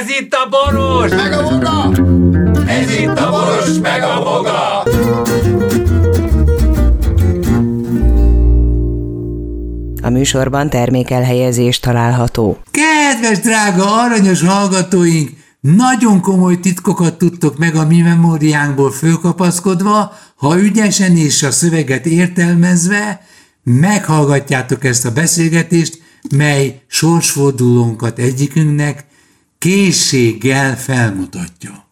Ez itt a boros! Meg a boga! Ez itt a boros, meg a boga! A műsorban termékelhelyezés található. Kedves drága aranyos hallgatóink, nagyon komoly titkokat tudtok meg a mi memóriánkból fölkapaszkodva, ha ügyesen és a szöveget értelmezve meghallgatjátok ezt a beszélgetést, mely sorsfordulónkat egyikünknek készséggel felmutatja.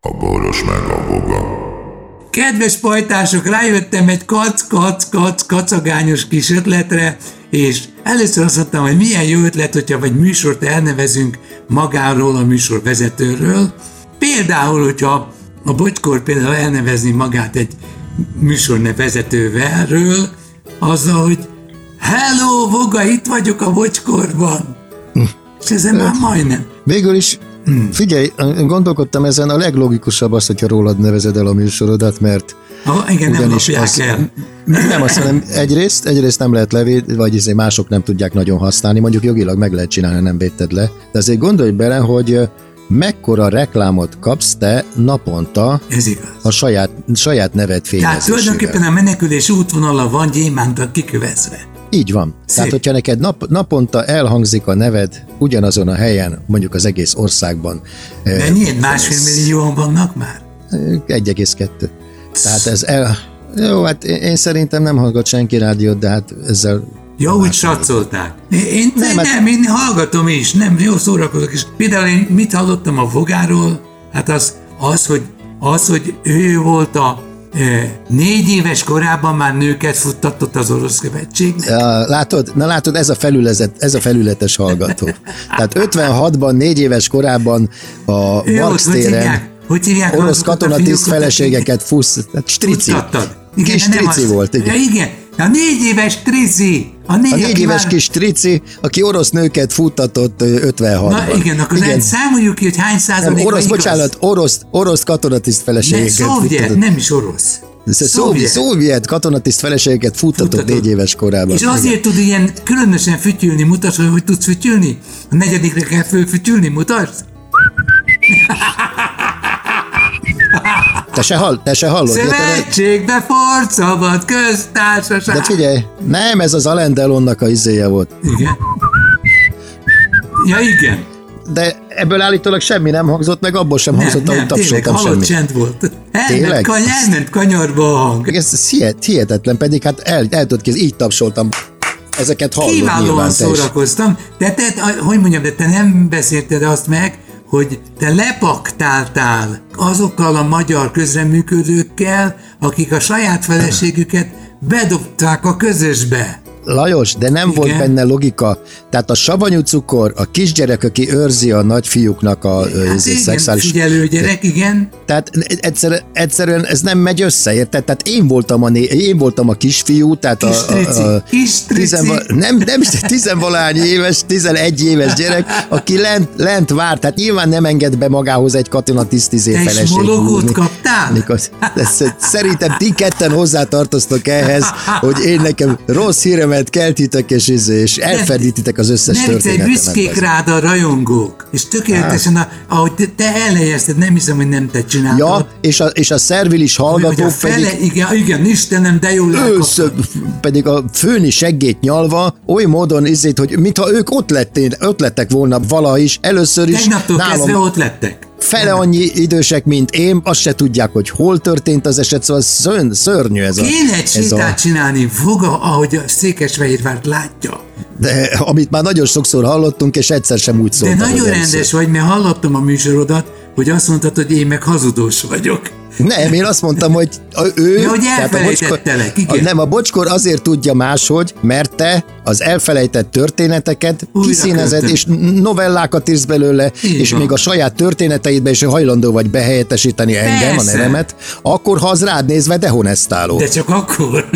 A boros meg a boga. Kedves pajtások, rájöttem egy kac-kac-kac kacagányos kis ötletre, és először azt mondtam, hogy milyen jó ötlet, hogyha vagy műsort elnevezünk magáról, a műsor vezetőről. Például, hogyha a bocskor például elnevezni magát egy műsornev vezetővelről, azzal, hogy Hello, Voga, itt vagyok a bocskorban. És ezen már majdnem. Végül is, figyelj, gondolkodtam ezen, a leglogikusabb az, hogyha rólad nevezed el a műsorodat, mert Ha, igen, nem ugyanis lopják az, el. nem azt mondom, egyrészt, egyrészt nem lehet levéd, vagy izé mások nem tudják nagyon használni, mondjuk jogilag meg lehet csinálni, nem védted le, de azért gondolj bele, hogy mekkora reklámot kapsz te naponta Ez igaz. a saját, saját neved Tehát fényezésével. tulajdonképpen a menekülés útvonala van gyémántal kikövezve. Így van. Szép. Tehát, hogyha neked nap, naponta elhangzik a neved ugyanazon a helyen, mondjuk az egész országban, ö, Mennyi? Másfél millióan vannak már? 1,2. Tehát ez el... Jó, hát én szerintem nem hallgat senki rádiót, de hát ezzel... Ja, úgy satszolták. Én nem, hát- nem, én hallgatom is, nem, jó szórakozok is. Például én mit hallottam a Vogáról? Hát az, az, hogy, az, hogy ő volt a négy éves korában már nőket futtatott az orosz követségnek. Ja, látod? Na látod, ez a, felületet, ez a felületes hallgató. Tehát 56-ban, négy éves korában a Marx téren? Hogy hívják orosz katonatiszt feleségeket fusz, tehát strici. futtattad? Kis nem strici az- volt, igen. Ja, igen. A négy éves trici. A négy, A négy éves már- kis trici, aki orosz nőket futtatott ö, 56-ban. Na igen, akkor igen. számoljuk ki, hogy hány Nem, százalék orosz, bocsánat, orosz, orosz katonatiszt feleségeket szovjet, futtatott. nem is orosz. Szovjet, szovjet katonatiszt feleségeket futtatott Futtatott. négy éves korában. És azért tud ilyen különösen fütyülni, mutasd, hogy tudsz fütyülni? A negyedikre kell fölfütyülni, mutasd? Te se, hall, te se hallod. Szövetségbe ford szabad köztársaság. De figyelj, nem, ez az Alain Delonnak a izéje volt. Igen. Ja, igen. De ebből állítólag semmi nem hangzott, meg abból sem Nem, hangzott, ahogy nem, tényleg, tapsoltam semmit. csend volt. Elment, Tényleg? kany, elment kanyarba a hang. Ez, ez hihet, hihetetlen, pedig hát el, el tudod kézni, így tapsoltam. Ezeket hallod Kiválóan szórakoztam, de te, hogy mondjam, de te nem beszélted azt meg, hogy te lepaktáltál azokkal a magyar közreműködőkkel, akik a saját feleségüket bedobták a közösbe. Lajos, de nem Igen. volt benne logika. Tehát a savanyú cukor, a kisgyerek, aki őrzi a nagyfiúknak a hát Hát igen, szexuális... figyelő gyerek, igen. Tehát egyszer, egyszerűen ez nem megy össze, érted? Tehát én voltam a, né, én voltam a kisfiú, tehát Kis a, trici, a, a kis trici. tizenva, nem, nem is tizenvalány éves, 11 éves gyerek, aki lent, lent vár, tehát nyilván nem enged be magához egy katonatiszt izé Te is feleség. húzni. kaptál? Ez- Szerintem ti ketten hozzátartoztok ehhez, hogy én nekem rossz híremet keltitek, és, izé- és elferdítitek az összes viccelj, történetemet. büszkék bazd. rád a rajongók. És tökéletesen, a, ahogy te, te elhelyezted, nem hiszem, hogy nem te csináltad. Ja, és a, és a szervilis hogy a hallgatók fele, pedig igen, igen, Istenem, de jól elkaptad. pedig a főni seggét nyalva, oly módon izét, hogy mintha ők ott, lettél, ott lettek volna vala is, először is Tegnaptól kezdve nálam ott lettek. Fele annyi idősek, mint én, azt se tudják, hogy hol történt az eset, szóval szörny, szörnyű ez a... Kéne egy sétát a csinálni, foga, ahogy a Székesfehérvárt látja. de, amit már nagyon sokszor hallottunk, és egyszer sem úgy De szóltam. nagyon rendes vagy, mert hallottam a műsorodat, hogy azt mondtad, hogy én meg hazudós vagyok. Nem, én azt mondtam, hogy a, ő... Ja, hogy tehát a elfelejtettelek, igen. A, nem, a bocskor azért tudja máshogy, mert te az elfelejtett történeteket Újra kiszínezed, költöd. és novellákat írsz belőle, Így és van. még a saját történeteidbe is hajlandó vagy behelyettesíteni engem, a Persze. nevemet, akkor ha az rád nézve dehonestáló. De csak akkor.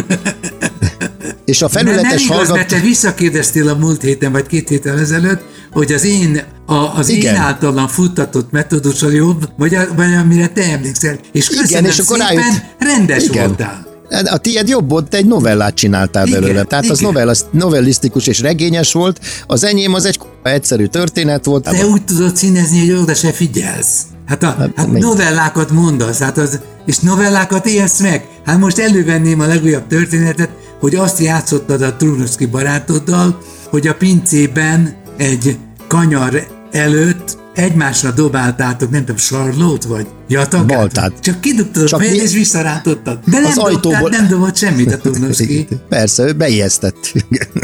És a felületes hallgató... te visszakérdeztél a múlt héten, vagy két héttel ezelőtt, hogy az én, a, az Igen. én általam futtatott metódus a jobb, vagy, vagy amire te emlékszel. És Igen, köszönöm és akkor szépen, rájött- rendes Igen. voltál. A tiéd jobb volt, te egy novellát csináltál Igen, belőle. Tehát az igen. novella, novellisztikus és regényes volt, az enyém az egy egyszerű történet volt. Te úgy tudod színezni, hogy oda se figyelsz. Hát, a, hát még- novellákat mondasz, hát az, és novellákat élsz meg. Hát most elővenném a legújabb történetet, hogy azt játszottad a Trunoszki barátoddal, hogy a pincében egy kanyar előtt egymásra dobáltátok, nem tudom, sarlót vagy jatagát? Baltát. Csak kidugtad a Csak fejed mi- és visszarántotad. De nem, Az dobtál, ajtóból- nem dobott semmit a Trunoszki. Persze, ő beijesztett.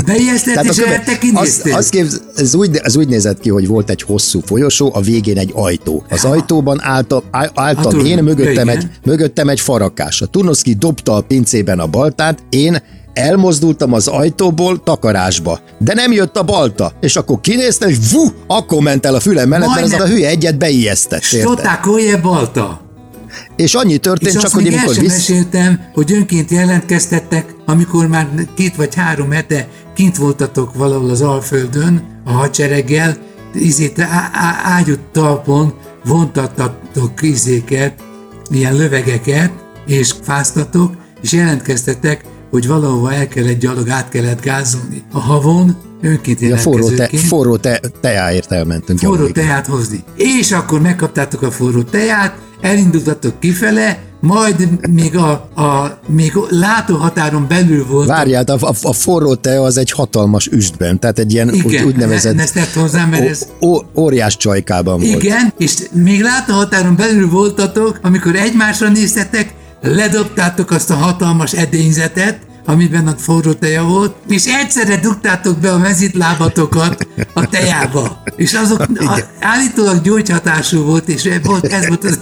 Beijesztett, Tehát és a köve- el te az, az, képz, ez, úgy, ez úgy nézett ki, hogy volt egy hosszú folyosó, a végén egy ajtó. Az ajtóban álltam, áll- álltam tudom, én, mögöttem igen. egy, mögöttem egy farakás. A Turnoszki dobta a pincében a baltát, én elmozdultam az ajtóból takarásba, de nem jött a balta, és akkor kinéztem, és vú, akkor ment el a fülem mellett, mert ez Majdnem. a hülye egyet beijesztett? Stotákolje balta. És annyi történt, És csak hogy amikor visz... meséltem, hogy önként jelentkeztettek, amikor már két vagy három hete kint voltatok valahol az Alföldön a hadsereggel, izét, á, á, ágyút talpon vontattatok izéket, ilyen lövegeket, és fáztatok, és jelentkeztetek, hogy valahova el kellett gyalog, át kellett gázolni. A havon önként A forró, te, forró te, teáért elmentünk. forró gyalog, igen. teát hozni. És akkor megkaptátok a forró teát, elindultatok kifele, majd még a, a még látóhatáron belül volt. Várjál, a, a, a forró te az egy hatalmas üstben, tehát egy ilyen úgy, Igen, úgynevezett ne- ezt hozzá, mert ez- ó, ó, óriás csajkában volt. Igen, és még látóhatáron belül voltatok, amikor egymásra néztetek, ledobtátok azt a hatalmas edényzetet, amiben a forró teja volt, és egyszerre dugtátok be a mezitlábatokat a tejába. És azok a, állítólag gyógyhatású volt, és volt, ez volt az...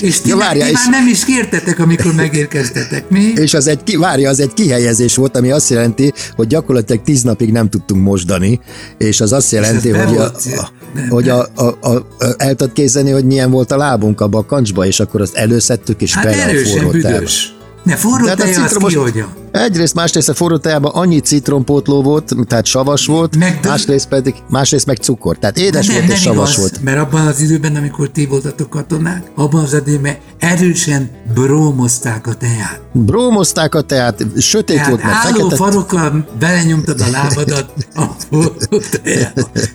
És ti, Ja, ja, várjál, ti és- már nem is kértetek, amikor megérkeztetek, mi? És az egy, várja, az egy kihelyezés volt, ami azt jelenti, hogy gyakorlatilag tíz napig nem tudtunk mosdani, és az azt jelenti, be hogy, a, volt? a, Nem, hogy a, a, a, a, el tudod kézzelni, hogy milyen volt a lábunk abba a kancsba, és akkor azt előszedtük, és Hát bele a forró büdös. Ne, forró hát a teja az citromos- kihagyja. Egyrészt, másrészt a forró tejában annyi citrompótló volt, tehát savas volt, Meg- másrészt pedig, másrészt meg cukor. Tehát édes nem, volt nem és savas igaz, volt. mert abban az időben, amikor ti voltatok katonák, abban az időben erősen brómozták a teát. Brómozták a teát, sötét Tehát volt, mert álló fekete. farokkal belenyomtad a lábadat a.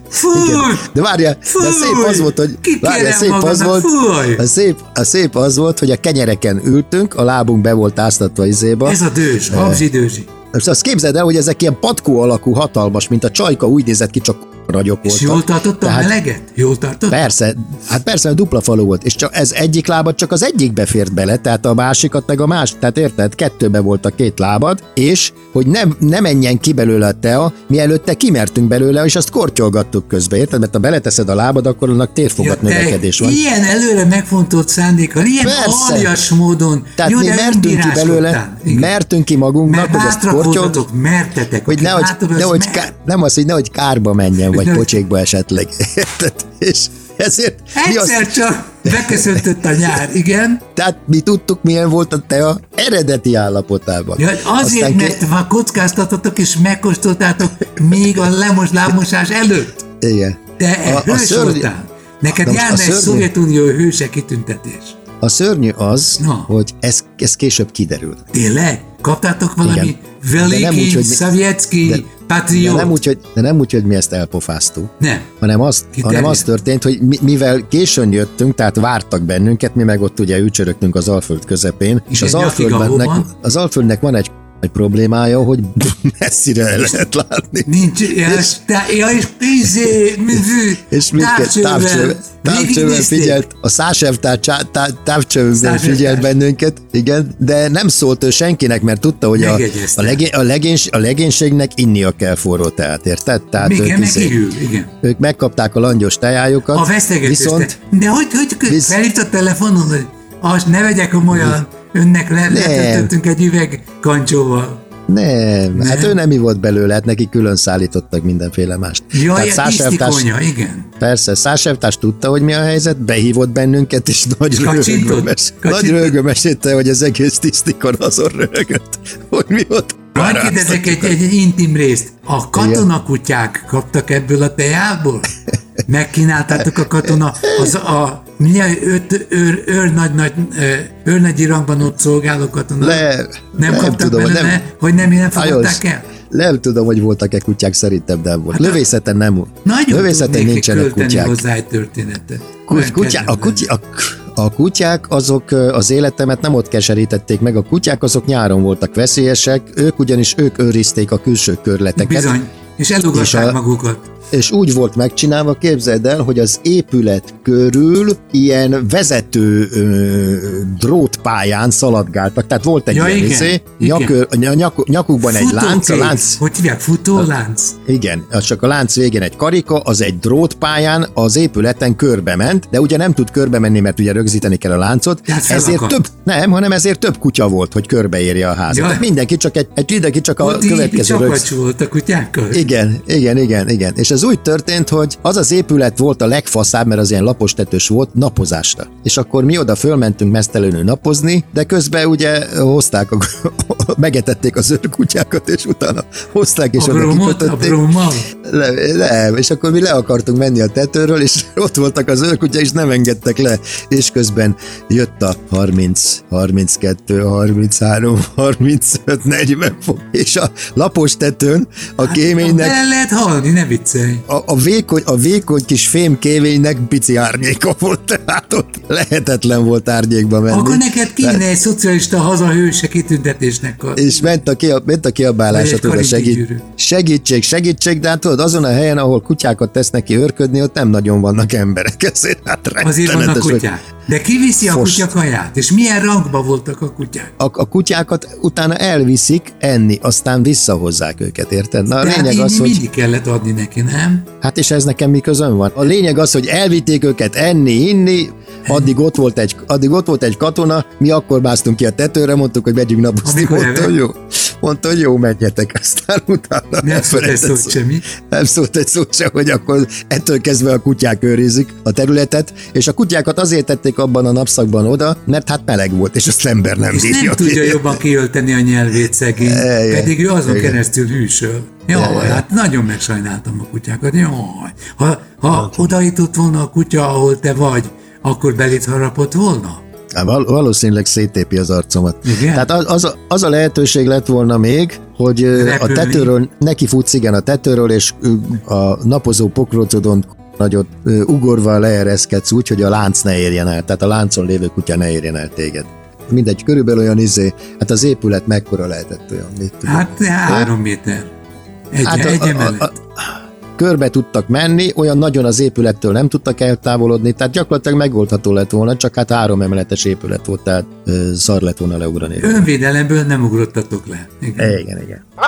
Fúj! De várjál, de a szép az volt, hogy várjál, szép az magadnak, volt, fúj! a szép, a szép az volt, hogy a kenyereken ültünk, a lábunk be volt áztatva izéba. Ez a dős, habzsi dőzsi. És azt képzeld el, hogy ezek ilyen patkó alakú, hatalmas, mint a csajka, úgy nézett ki, csak ragyok És jól tartotta a Tehát- meleget? Jól tartott? Persze, hát persze, a dupla falu volt, és csak ez egyik lábad csak az egyikbe fért bele, tehát a másikat meg a más, tehát érted, kettőbe volt a két lábad, és hogy nem, ne menjen ki belőle a tea, mielőtt te kimertünk belőle, és azt kortyolgattuk közbe, érted? Mert ha beleteszed a lábad, akkor annak térfogat Ja, növekedés van. Ilyen előre megfontolt szándékkal, ilyen Persze. aljas módon. Tehát Jó, mi mertünk ki belőle, Igen. mertünk ki magunknak, Mert hogy ezt bátrak kortyol, voltatok, mertetek. hogy nehogy, nehogy mer. ká, nem az, hogy nehogy kárba menjen, vagy pocsékba esetleg. Érted? És ezért mi azt, Egyszer csak beköszöntött a nyár, igen. tehát mi tudtuk, milyen volt a tea eredeti állapotában. Ja, azért, Aztán ki- mert ha kockáztatotok és megkóstoltátok még a lemos lábmosás előtt. Igen. Te A- a hős szörny- voltál. Neked járna a egy szörny- Szovjetunió hőse kitüntetés. A szörnyű az, Na. hogy ez, ez később kiderült. Tényleg? Kaptátok valami Igen. De veliki, úgy, hogy mi- szovjetski, De, de, nem úgy, hogy, de nem úgy, hogy mi ezt elpofáztuk. Nem. hanem az, hanem az történt, hogy mi, mivel későn jöttünk, tehát vártak bennünket, mi meg ott ugye ücsörögtünk az Alföld közepén, és az Alföldnek, az Alföldnek van egy egy problémája, hogy messzire el lehet látni. Nincs, ja, és, te, ja, és izé, művű, És mindkett távcsővel, távcsővel figyelt, a Szásev távcsővel figyelt bennünket, igen, de nem szólt ő senkinek, mert tudta, hogy a, a, legé, a, legéns, a legénységnek innia kell forró teát, érted? Tehát Igen, ők, meg izé- igen. ők megkapták a langyos tejájukat, A vesztegetős. viszont te- De hogy, hogy Visz- felhívt a telefonon, hogy azt ne vegyek komolyan, önnek le, letöltöttünk egy üveg kancsóval. Nem, hát Nem? ő nem ivott belőle, hát neki külön szállítottak mindenféle mást. Jaj, Száselvtárs- tisztikonya, igen. Persze, Száselvtárs tudta, hogy mi a helyzet, behívott bennünket, és nagy Kacsintott? röhögöm, mes- nagy Kacsintott? röhögöm mesélte, hogy az egész tisztikon azon röhögött, hogy mi ott. Hadd kérdezek egy, egy intim részt. A katonakutyák kaptak ebből a tejából? Megkínáltátok a katona, az a milyen öt, őr, őr, nagy, nagy, őr nagy rangban ott szolgáló katona? Le, nem, nem kaptak tudom, belőle, nem- hogy nem, nem fogadták el? Nem tudom, hogy voltak-e kutyák, szerintem nem volt. Lövészeten nem volt. Nagyon Lövészeten nincsenek kutyák. hozzá egy történetet. Ku- Olyan Kutyá, a, kutya, a, a kutyák azok az életemet nem ott keserítették meg, a kutyák azok nyáron voltak veszélyesek, ők ugyanis ők őrizték a külső körleteket. Bizony. És elugatták És a- magukat. És úgy volt megcsinálva, képzeld el, hogy az épület körül ilyen vezető ö, drótpályán szaladgáltak, tehát volt egy Ja, ilyen igen, izé, igen. nyakör, ny- nyak, nyakukban egy lánc, a lánc, Hogy hívják? Futólánc? igen, csak a lánc végén egy karika, az egy drótpályán az épületen körbe ment, de ugye nem tud körbe menni, mert ugye rögzíteni kell a láncot, Tehát ezért felakadt. több, nem, hanem ezért több kutya volt, hogy körbeérje a házat. Tehát mindenki csak egy, egy mindenki csak a így következő rögz... a kutyákkal. Igen, igen, igen, igen. És ez úgy történt, hogy az az épület volt a legfaszább, mert az ilyen lapos tetős volt, napozásra. És akkor mi oda fölmentünk mesztelenül napozni, de közben ugye hozták, a, megetették az őrkutyákat, és utána hozták, és A oda bromot, kikötötték. Le, nem, és akkor mi le akartunk menni a tetőről, és ott voltak az őrkutya, és nem engedtek le. És közben jött a 30, 32, 33, 35, 40 fok, és a lapos tetőn a kéménynek El lehet halni, ne viccelj. A, a, vékony, a vékony kis fém kéménynek pici árnyéka volt, tehát ott lehetetlen volt árnyékba menni. Akkor neked kéne egy szocialista hazahőse kitüntetésnek a... És ment a, kia, ment a kiabálás, tudod, segít, segítség, segítség, de hát tudod, azon a helyen, ahol kutyákat tesznek ki őrködni, ott nem nagyon vannak emberek, ezért hát Azért vannak kutyák. De ki viszi a Fos. kutya kaját? És milyen rangba voltak a kutyák? A, a kutyákat utána elviszik enni, aztán visszahozzák őket, érted? Na a lényeg az, hogy... mindig kellett adni neki, nem? Hát és ez nekem mi közön van? A lényeg az, hogy elvitték őket enni, inni, addig ott volt egy, addig ott volt egy katona, mi akkor másztunk ki a tetőre, mondtuk, hogy megyünk napozni, hogy jó. Mondta, hogy jó, menjetek, aztán utána Nem szólt egy szót szó- semmi. Nem szólt egy szót sem, hogy akkor ettől kezdve a kutyák őrizik a területet, és a kutyákat azért tették abban a napszakban oda, mert hát meleg volt, és azt ember nem bírja. nem tudja jobban kiölteni a nyelvét szegény, Igen, pedig ő azon igen. keresztül hűsöl. Jaj, hát nagyon megsajnáltam a kutyákat, jaj. Ha, ha oda jutott volna a kutya, ahol te vagy, akkor belét harapott volna? Val- valószínűleg széttépi az arcomat. Igen? Tehát az, az, a, az a lehetőség lett volna még, hogy ö, a Repülni. tetőről, neki futsz igen a tetőről, és a napozó pokrócodon nagyot ugorva leereszkedsz úgy, hogy a lánc ne érjen el, tehát a láncon lévő kutya ne érjen el téged. Mindegy, körülbelül olyan izé, hát az épület mekkora lehetett olyan, mit tudom. Hát három méter. Egy, Hát a- egy a- a- emelet. a- körbe tudtak menni, olyan nagyon az épülettől nem tudtak eltávolodni, tehát gyakorlatilag megoldható lett volna, csak hát három emeletes épület volt, tehát ö, szar lett volna leugrani. Önvédelemből nem ugrottatok le. Igen. Igen, igen. A